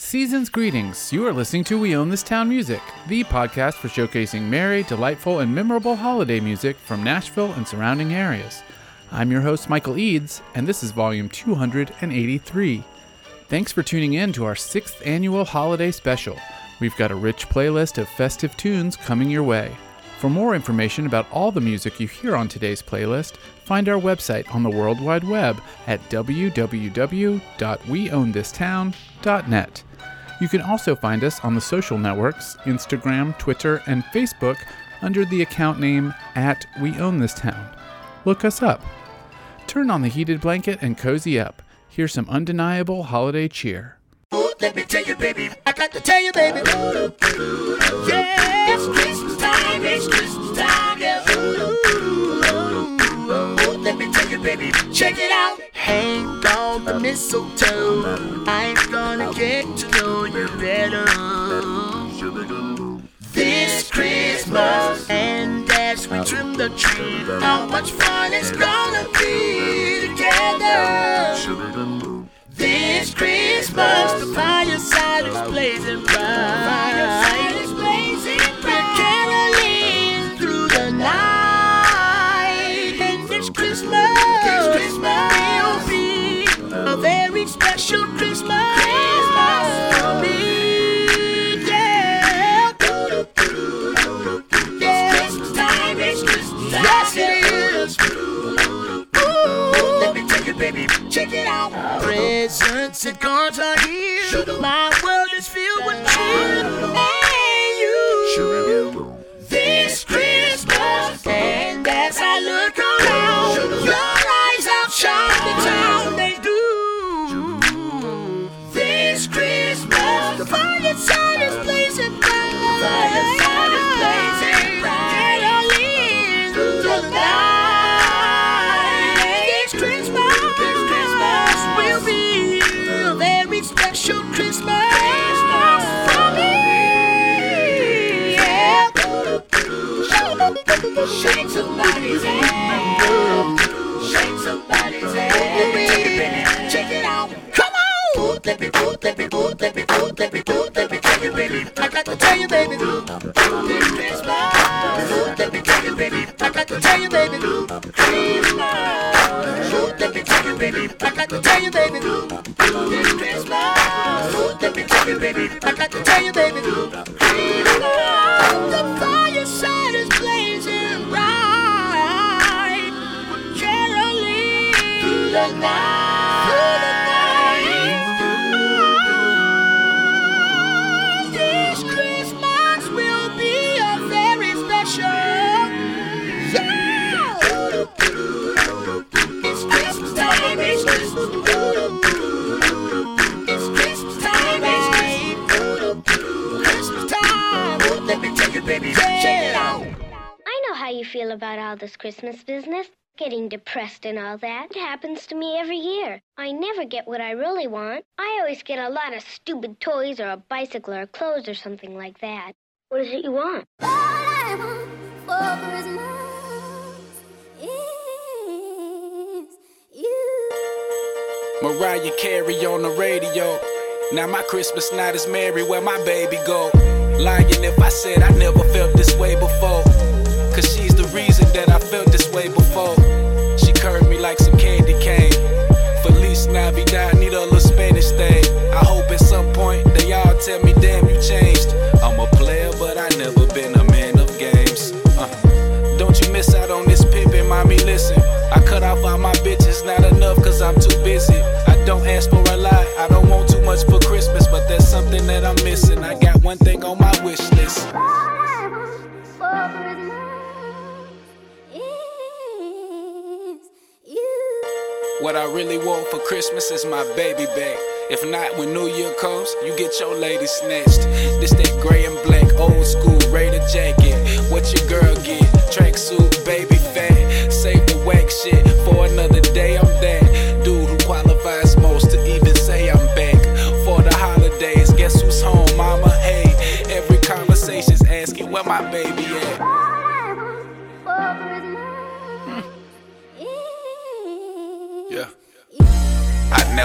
Season's greetings. You are listening to We Own This Town Music, the podcast for showcasing merry, delightful, and memorable holiday music from Nashville and surrounding areas. I'm your host, Michael Eads, and this is volume 283. Thanks for tuning in to our sixth annual holiday special. We've got a rich playlist of festive tunes coming your way. For more information about all the music you hear on today's playlist, find our website on the World Wide Web at www.weownthistown.net. You can also find us on the social networks Instagram, Twitter, and Facebook under the account name at We Own This Town. Look us up. Turn on the heated blanket and cozy up. Here's some undeniable holiday cheer. Ooh, let me tell you, baby. I got to tell you, baby. Yeah, it's Christmas time. It's Christmas time. Yeah. Ooh, let me tell you, baby. Check it out. Hang on the mistletoe. I'm gonna get to know you better. This Christmas, and as we trim the tree, how much fun it's gonna be together. This Christmas, the fireside is blazing bright. Special Christmas. Yes, it is. Check it out. Presents and cards are here. My world is filled with cheer. Let me, let me, let me, let me, let me tell you, baby. I got to tell you, baby. This Christmas. Let me tell you, baby. I got to tell you, baby. Christmas. Let me tell you, baby. I got to tell you, baby. This Christmas. Let me tell you, baby. I got to tell you, baby. Christmas. This Christmas business. Getting depressed and all that. It happens to me every year. I never get what I really want. I always get a lot of stupid toys or a bicycle or clothes or something like that. What is it you want? All I want for Christmas is you. Mariah Carey on the radio. Now my Christmas night is merry where my baby go. Lying if I said I never felt this way before. Cause she's the reason that I felt this way before. She curved me like some candy cane. Feliz Navidad, need a little Spanish thing. I hope at some point they all tell me, damn, you changed. I'm a player, but I never been a man of games. Uh, don't you miss out on this pimpin', mommy, listen. I cut off all my bitches, not enough cause I'm too busy. I don't ask for a lot, I don't want too much for Christmas, but there's something that I'm missing. I got one thing on my wish list. What I really want for Christmas is my baby back. If not, when New Year comes, you get your lady snatched. This that gray and black, old school Raider jacket. What your girl get? Tracksuit, baby fat. Save the whack shit for another day. I'm that dude who qualifies most to even say I'm back for the holidays. Guess who's home, mama? Hey, every conversation's asking where my baby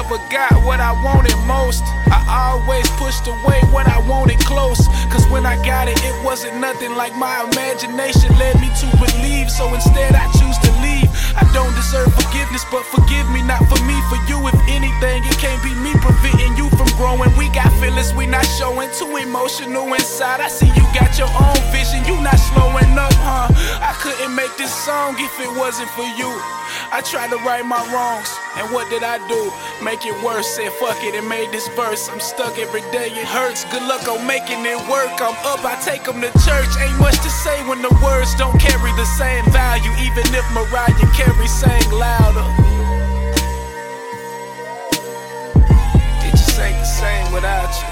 never got what I wanted most. I always pushed away what I wanted close. Cause when I got it, it wasn't nothing like my imagination led me to believe. So instead, I choose to leave. I don't deserve forgiveness, but forgive me, not for me, for you. If anything, it can't be me preventing you from growing. We got feelings we not showing, too emotional inside. I see you got your own vision, you not slowing up, huh? I couldn't make this song if it wasn't for you. I tried to right my wrongs, and what did I do? Make it worse, said fuck it and made this verse. I'm stuck every day, it hurts. Good luck on making it work. I'm up, I take them to church. Ain't much to say when the words don't carry the same value, even if Mariah Carey sang louder. It just ain't the same without you.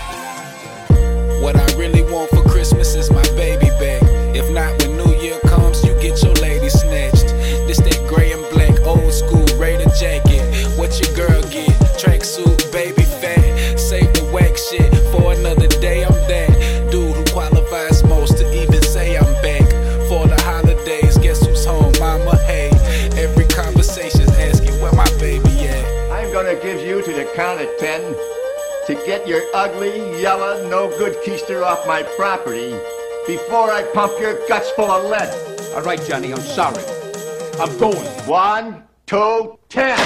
What I really want for the count of ten to get your ugly, yellow, no good keister off my property before I pump your guts full of lead. All right, Johnny, I'm sorry. I'm going. One, two, ten.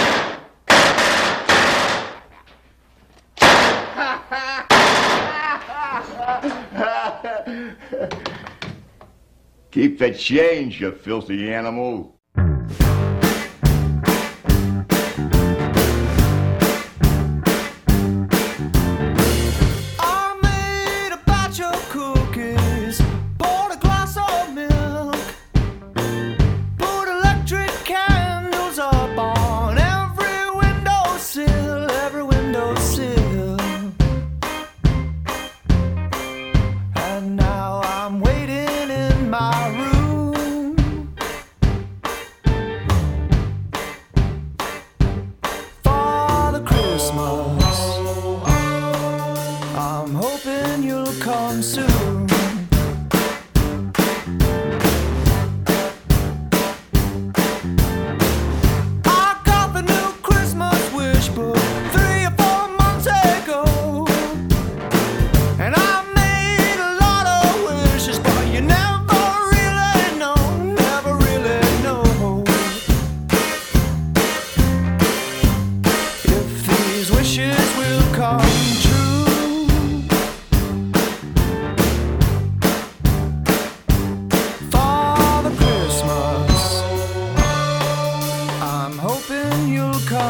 Keep the change, you filthy animal.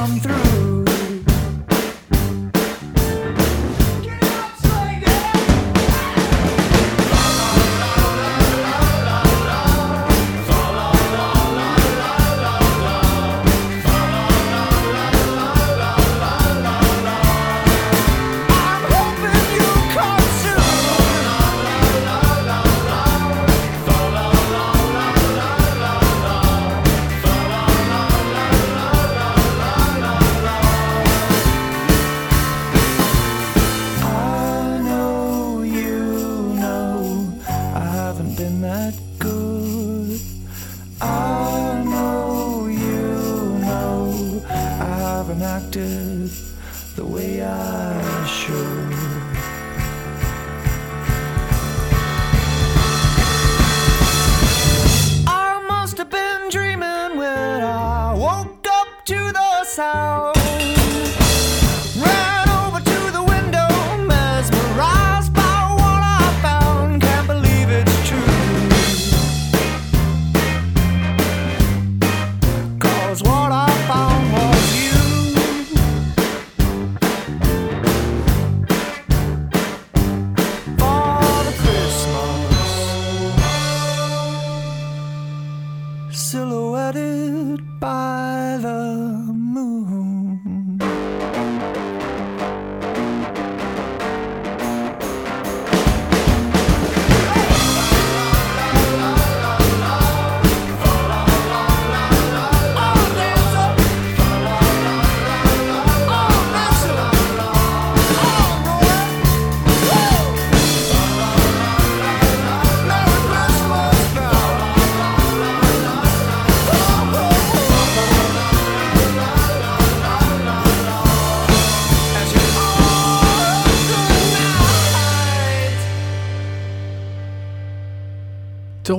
come through.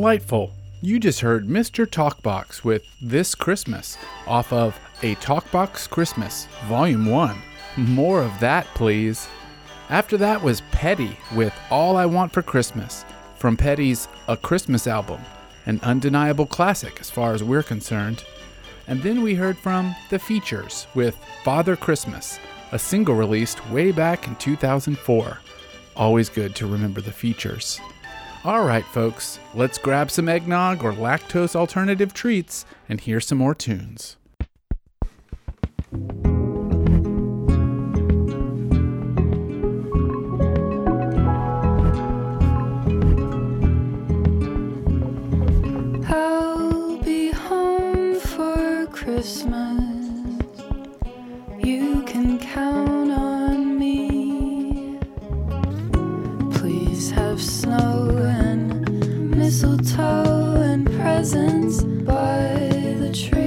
Delightful. You just heard Mr. Talkbox with This Christmas off of A Talkbox Christmas, Volume 1. More of that, please. After that was Petty with All I Want for Christmas from Petty's A Christmas album, an undeniable classic as far as we're concerned. And then we heard from The Features with Father Christmas, a single released way back in 2004. Always good to remember the features. All right, folks, let's grab some eggnog or lactose alternative treats and hear some more tunes. I'll be home for Christmas. You can count on me. Please have snow mistletoe and presents by the tree.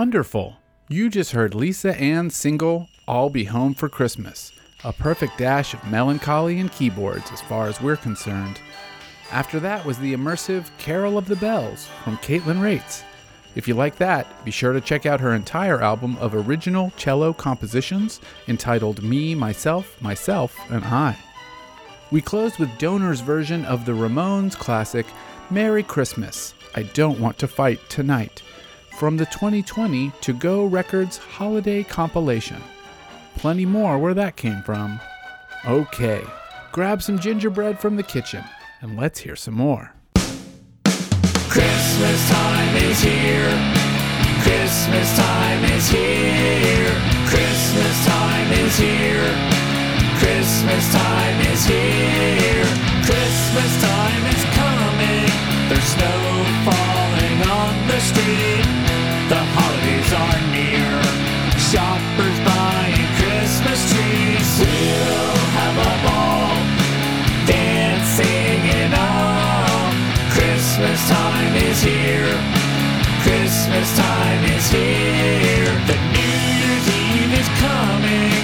Wonderful. You just heard Lisa Ann's single, I'll Be Home for Christmas, a perfect dash of melancholy and keyboards as far as we're concerned. After that was the immersive Carol of the Bells from Caitlin Rates. If you like that, be sure to check out her entire album of original cello compositions entitled Me, Myself, Myself, and I. We closed with Donor's version of the Ramones classic Merry Christmas, I Don't Want to Fight Tonight from the 2020 To Go Records Holiday Compilation. Plenty more where that came from. Okay, grab some gingerbread from the kitchen and let's hear some more. Christmas time is here. Christmas time is here. Christmas time is here. Christmas time is here. Christmas time is coming. There's snow falling on the street. The holidays are near. Shoppers buying Christmas trees. We'll have a ball. Dancing and all. Christmas time is here. Christmas time is here. The New Year's Eve is coming.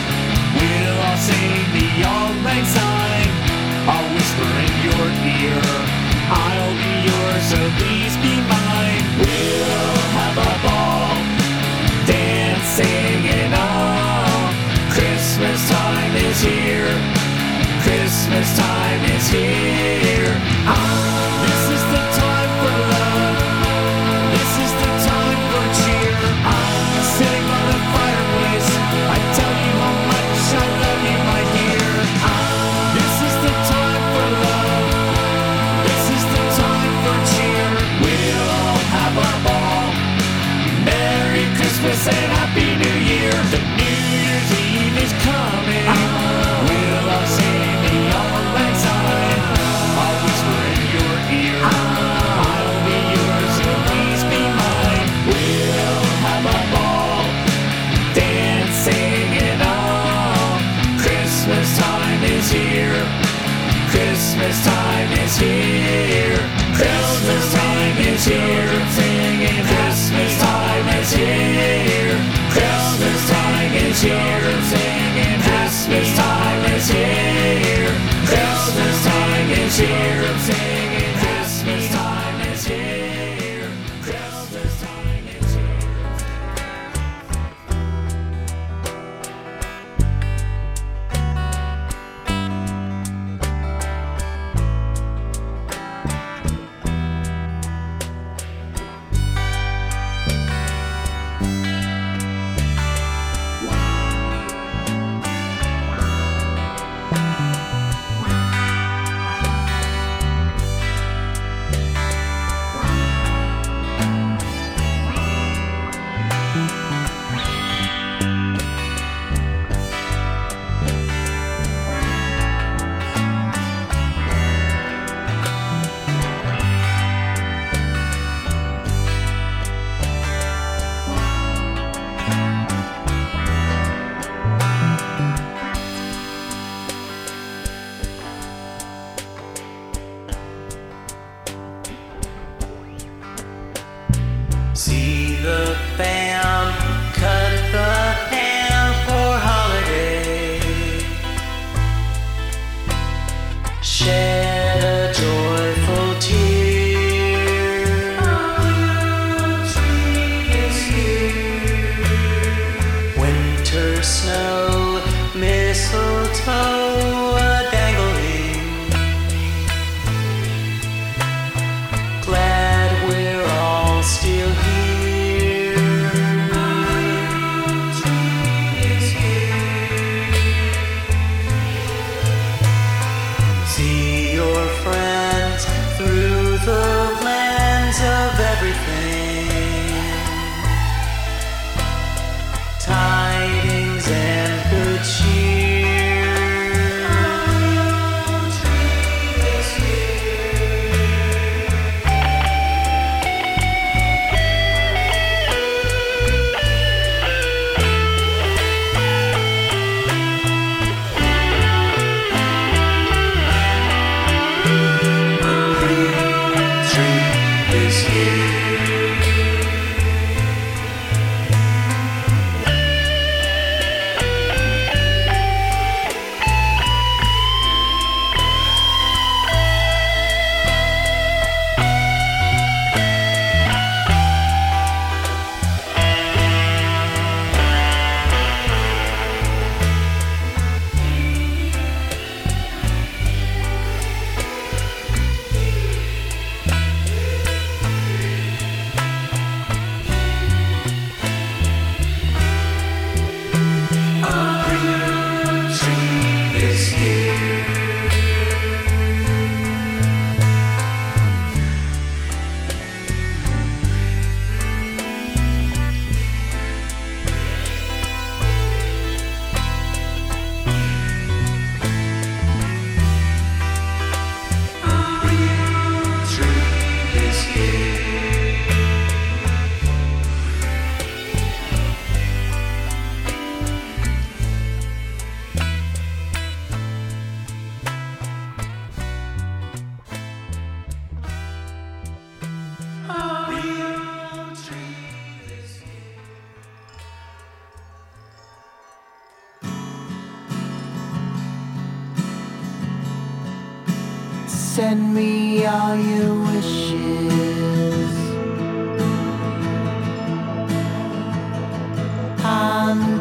We'll all sing the Auld Lang Syne. Christmas time is here.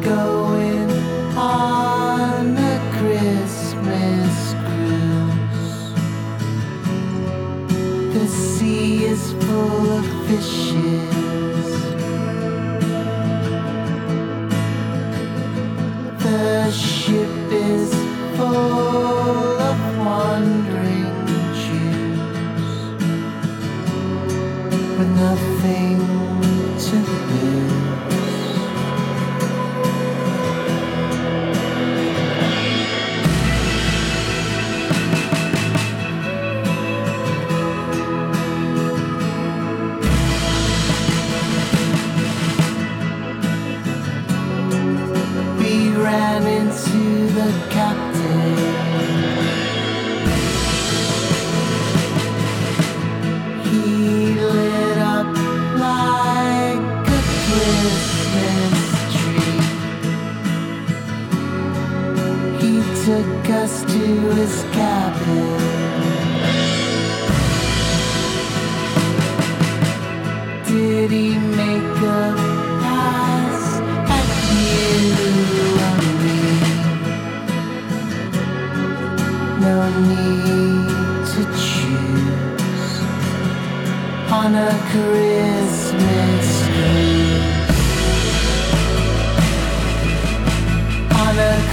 I'm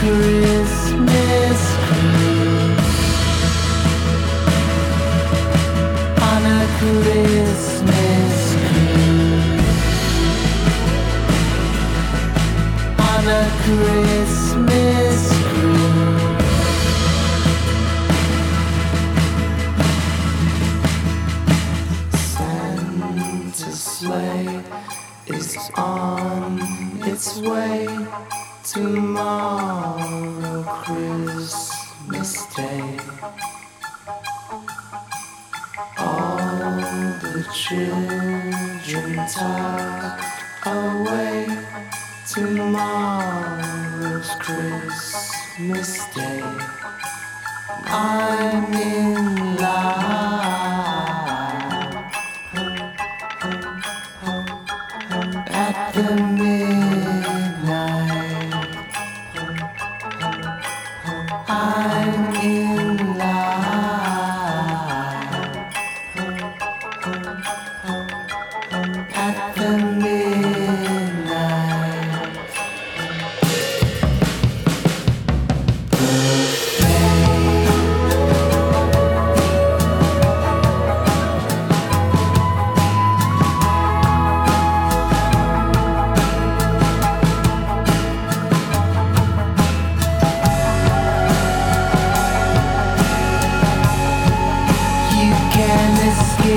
On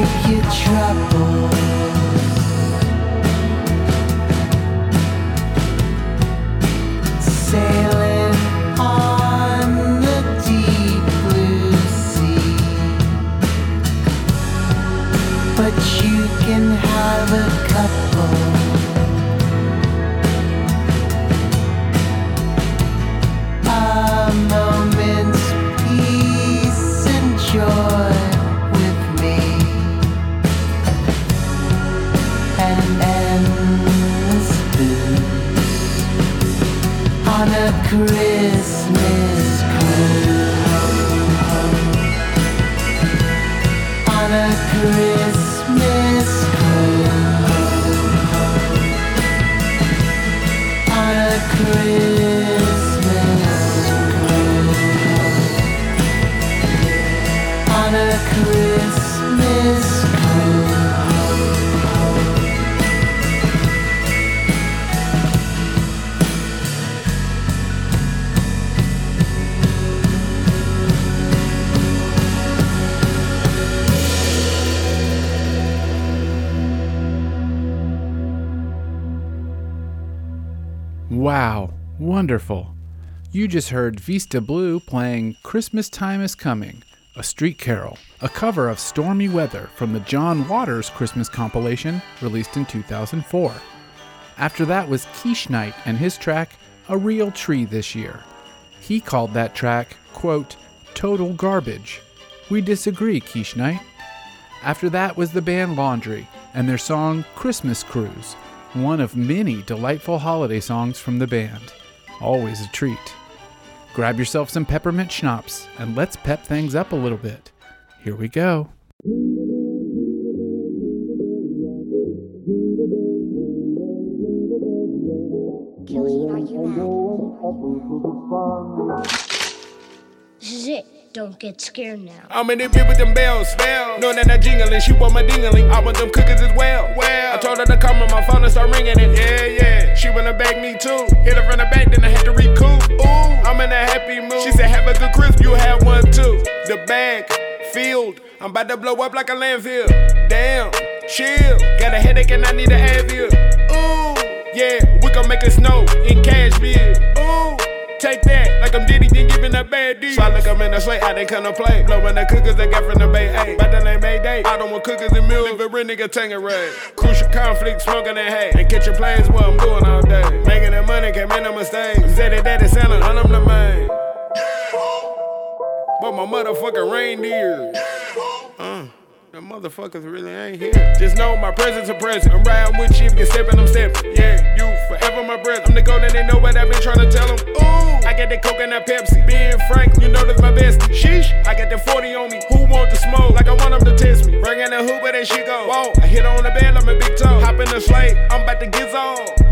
escape your troubles. You just heard Vista Blue playing Christmas Time is Coming, a street carol, a cover of Stormy Weather from the John Waters Christmas compilation released in 2004. After that was Quiche Knight and his track A Real Tree this year. He called that track, quote, total garbage. We disagree, Quiche Knight. After that was the band Laundry and their song Christmas Cruise, one of many delightful holiday songs from the band. Always a treat. Grab yourself some peppermint schnapps and let's pep things up a little bit. Here we go. Killy, are you mad? This is it. Don't get scared now. I'm in the bed with them bells, bells. Knowing that I jingling, she want my dingling. I want them cookies as well. Well, I told her to come on my phone and start ringing it. Yeah, yeah. She wanna bag me too. Hit her from the back, then I had to recoup. Ooh, I'm in a happy mood. She said, Have a good Christmas, you have one too. The bag filled. I'm about to blow up like a landfill. Damn, chill. Got a headache and I need an Advil. Ooh, yeah, we gon' make it snow in Cashmere. Ooh. Take that, like I'm Diddy, then giving a bad deal. So I look in the slate, I they come to play. Blowing the cookers they got from the Bay A. By the name Mayday, I don't want cookers and milk. Leave a real nigga Tanqueray. Crucial conflict, smoking that hay. And catching plays what I'm doing all day. Making that money, can't make no mistakes. Said it, daddy, Santa, and I'm the man. But my motherfucking reindeer. The motherfuckers really ain't here. Just know my presence a present. I'm riding with you, if you stepping, I'm stepping. Yeah, you forever my breath. I'm the and they know what I've been trying to tell them. Ooh, I got that coke and that Pepsi. Being frank, you know that's my best. Sheesh, I got that 40 on me. Who want the smoke? Like I want them to test me. Bring in the hoop, where that shit go. Whoa, I hit on the bed, I'm a big toe. Hop in the sleigh, I'm about to get on.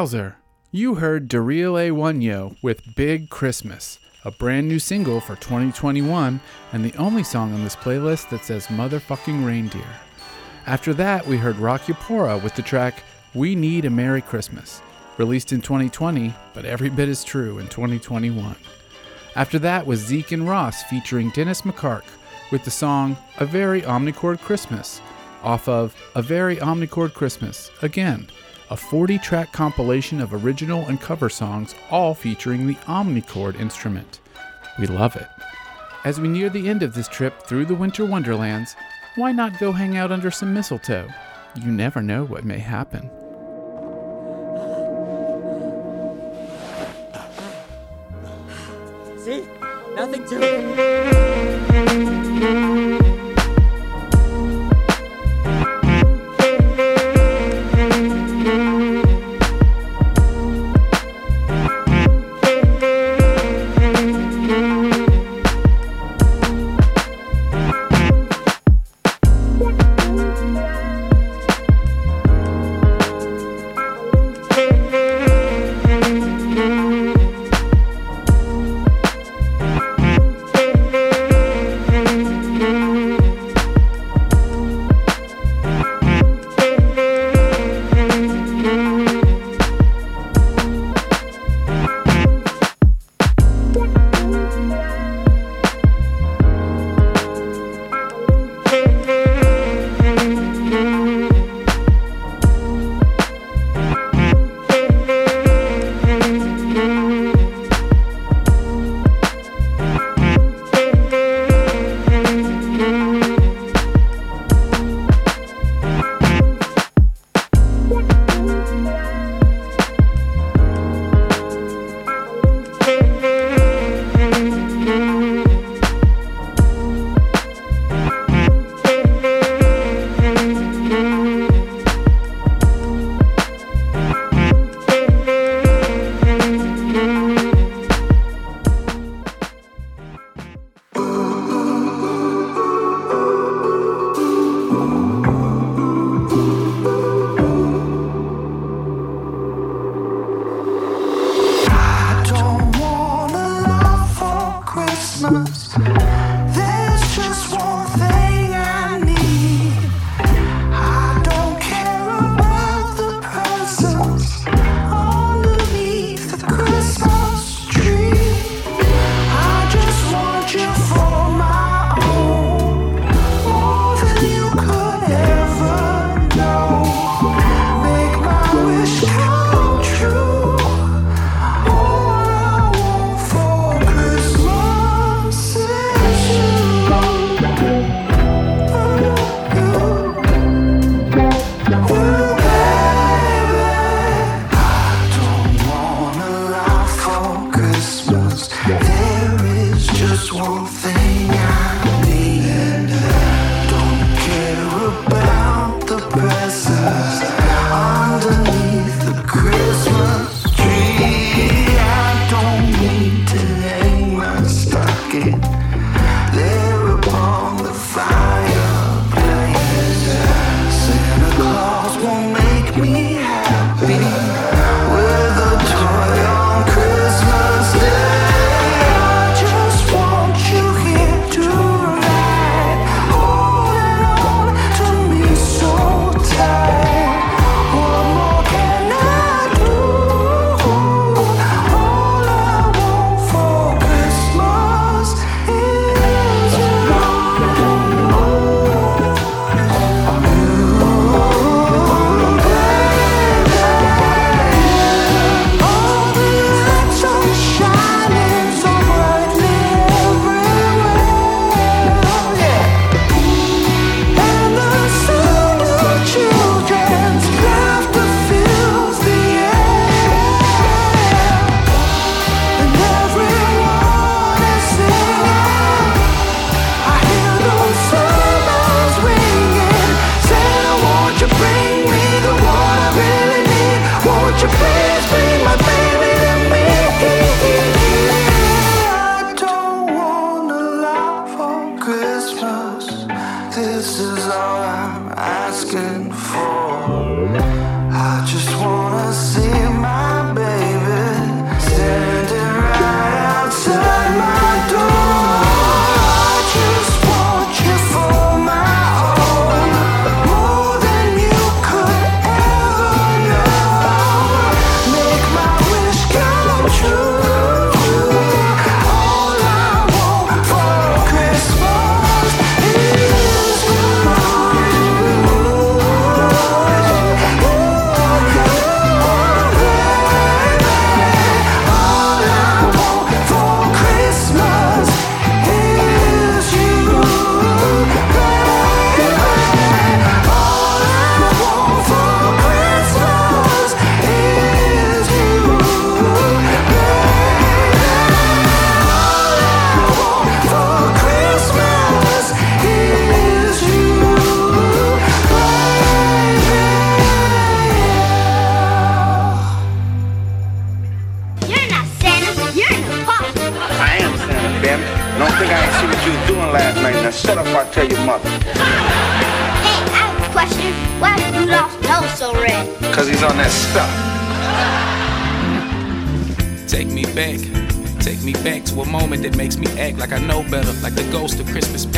Wowzer! You heard Daryl A. One-Yo with Big Christmas, a brand new single for 2021 and the only song on this playlist that says motherfucking reindeer. After that, we heard Rock Yapora with the track We Need a Merry Christmas, released in 2020, but every bit is true in 2021. After that was Zeke and Ross featuring Dennis McCark with the song A Very Omnichord Christmas, off of A Very Omnichord Christmas, again, a 40 track compilation of original and cover songs, all featuring the omnichord instrument. We love it. As we near the end of this trip through the winter wonderlands, why not go hang out under some mistletoe? You never know what may happen. See? Nothing to it.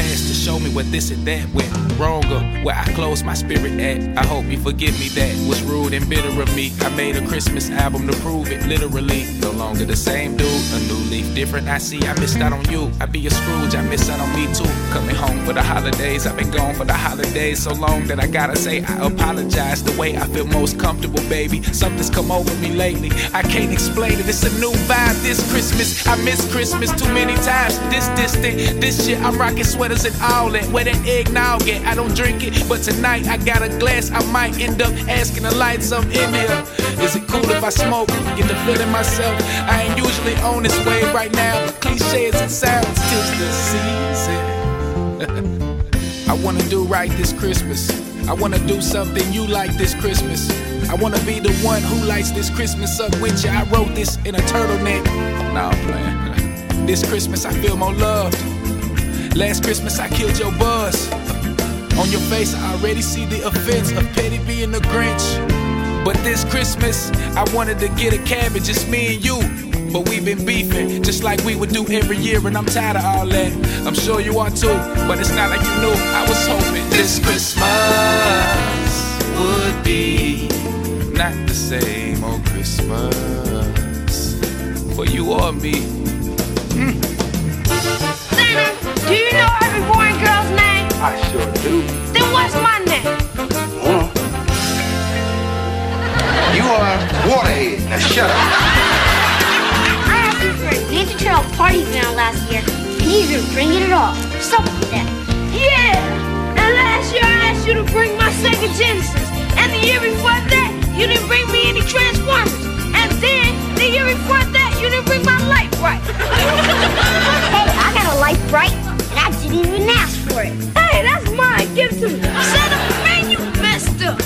Past to show me where this and that went wrong or where I closed my spirit at. I hope you forgive me that was rude and bitter of me. I made a Christmas album to prove it, literally. No longer the same dude, a new leaf different. I see I missed out on you. I be a Scrooge, I miss out on me too. Coming home for the holidays, I've been gone for the holidays so long that I gotta say I apologize the way I feel most comfortable, baby. Something's come over me lately. I can't explain it. It's a new vibe this Christmas. I miss Christmas too many times. This distant, this shit. I'm rocking sweaters and all that. Where that eggnog at? I don't drink it, but tonight I got a glass. I might end up asking to light some in here. Is it cool if I smoke? Get the feeling myself. I ain't usually on this wave right now. Cliche as it sounds, tis the season. I wanna do right this Christmas. I wanna do something you like this Christmas. I wanna be the one who lights this Christmas up with you. I wrote this in a turtleneck. Nah, I'm playing. This Christmas I feel more loved. Last Christmas I killed your buzz. On your face I already see the offense of petty being the Grinch. But this Christmas I wanted to get a cabbage, just me and you. but we've been beefing just like we would do every year, and I'm tired of all that. I'm sure you are too, but it's not like you knew. I was hoping this Christmas would be not the same old Christmas for you or me. Do you know every boy and girl's name? I sure do. Then what's my name? Huh? You are Waterhead. Now shut up. I have this friend. Ninja Turtle party down last year, and he's been bringing it all. What's up with that? Yeah! And last year I asked you to bring my Sega Genesis. And the year before that, you didn't bring me any Transformers. And then, the year before that, you didn't bring my Lite-Brite. Hey, I got a life bright, and I didn't even ask for it. Hey, that's mine. Give it to me. Santa, man, you messed up.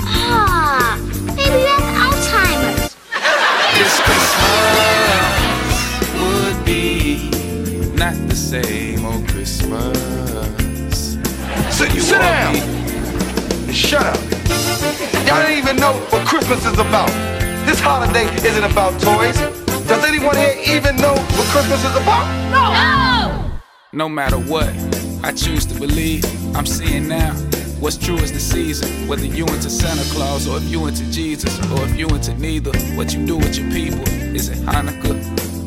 Ah, maybe that's Alzheimer's. This Christmas would be not the same old Christmas. Sit, You sit down. me. Shut up. Y'all don't even know what Christmas is about. This holiday isn't about toys. Does anyone here even know what Christmas is about? No! No matter what, I choose to believe. I'm seeing now. What's true is the season. Whether you into Santa Claus or if you into Jesus or if you into neither. What you do with your people. Is it Hanukkah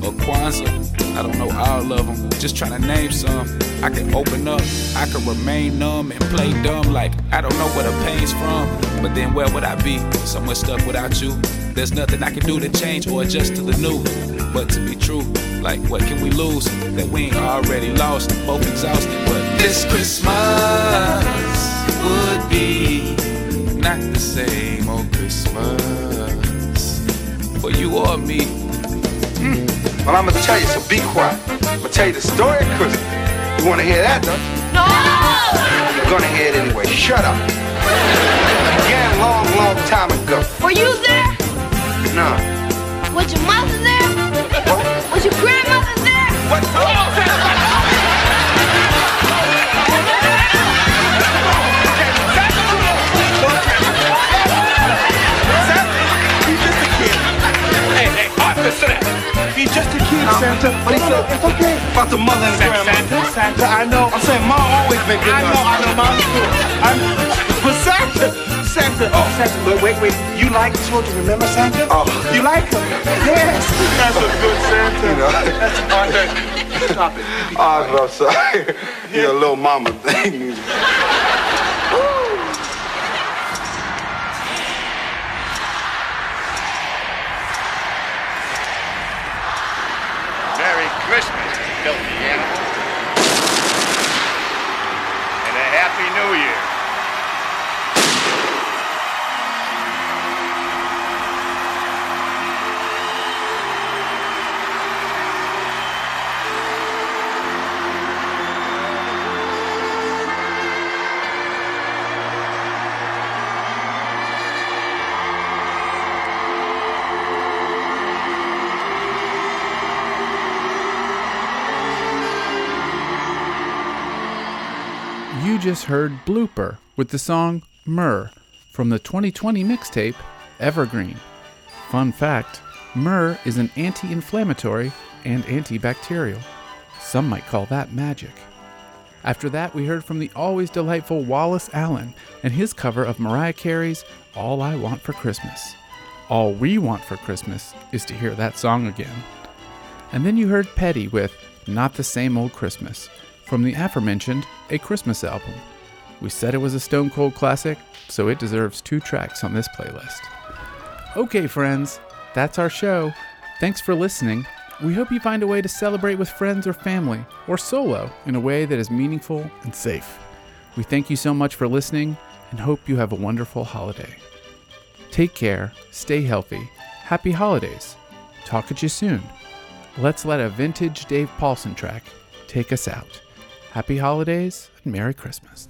or Kwanzaa? I don't know all of them. Just trying to name some. I can open up. I can remain numb and play dumb like I don't know where the pain's from. But then where would I be? So much stuck without you. There's nothing I can do to change or adjust to the new. But to be true, like what can we lose that we ain't already lost? Both exhausted, but this Christmas would be not the same old Christmas for you or me. Hmm. Well, I'm gonna tell you, so be quiet. I'm gonna tell you the story of Christmas. You wanna hear that, don't you? No! You're gonna hear it anyway. Shut up. It began a long, long time ago. Were you there? No. Was your mother there? Was your grandmother there? What? Hey, hey, Arthur, sit down. He's just a kid, Santa. But he said, it's okay. About the mother and grandmother. Santa, Santa, I know. I'm saying mom always been good. I know. I know, mom's good. I'm, but Santa, Santa, oh, Santa, wait, wait, wait. You like children, remember Santa? Oh. You like them? Yes. That's a good Santa. You know. That's Arthur. Stop it. Oh, I'm sorry. Your little mama thing. Merry Christmas, filthy animal. And a Happy New Year. You just heard Blooper with the song Myrrh from the 2020 mixtape Evergreen. Fun fact myrrh is an anti inflammatory and antibacterial. Some might call that magic. After that, we heard from the always delightful Wallace Allen and his cover of Mariah Carey's All I Want for Christmas. All we want for Christmas is to hear that song again. And then you heard Petty with Not the Same Old Christmas from the aforementioned A Christmas album. We said it was a Stone Cold classic, so it deserves two tracks on this playlist. Okay, friends, that's our show. Thanks for listening. We hope you find a way to celebrate with friends or family, or solo, in a way that is meaningful and safe. We thank you so much for listening and hope you have a wonderful holiday. Take care, stay healthy, happy holidays. Talk at you soon. Let's let a vintage Dave Paulson track take us out. Happy holidays and Merry Christmas.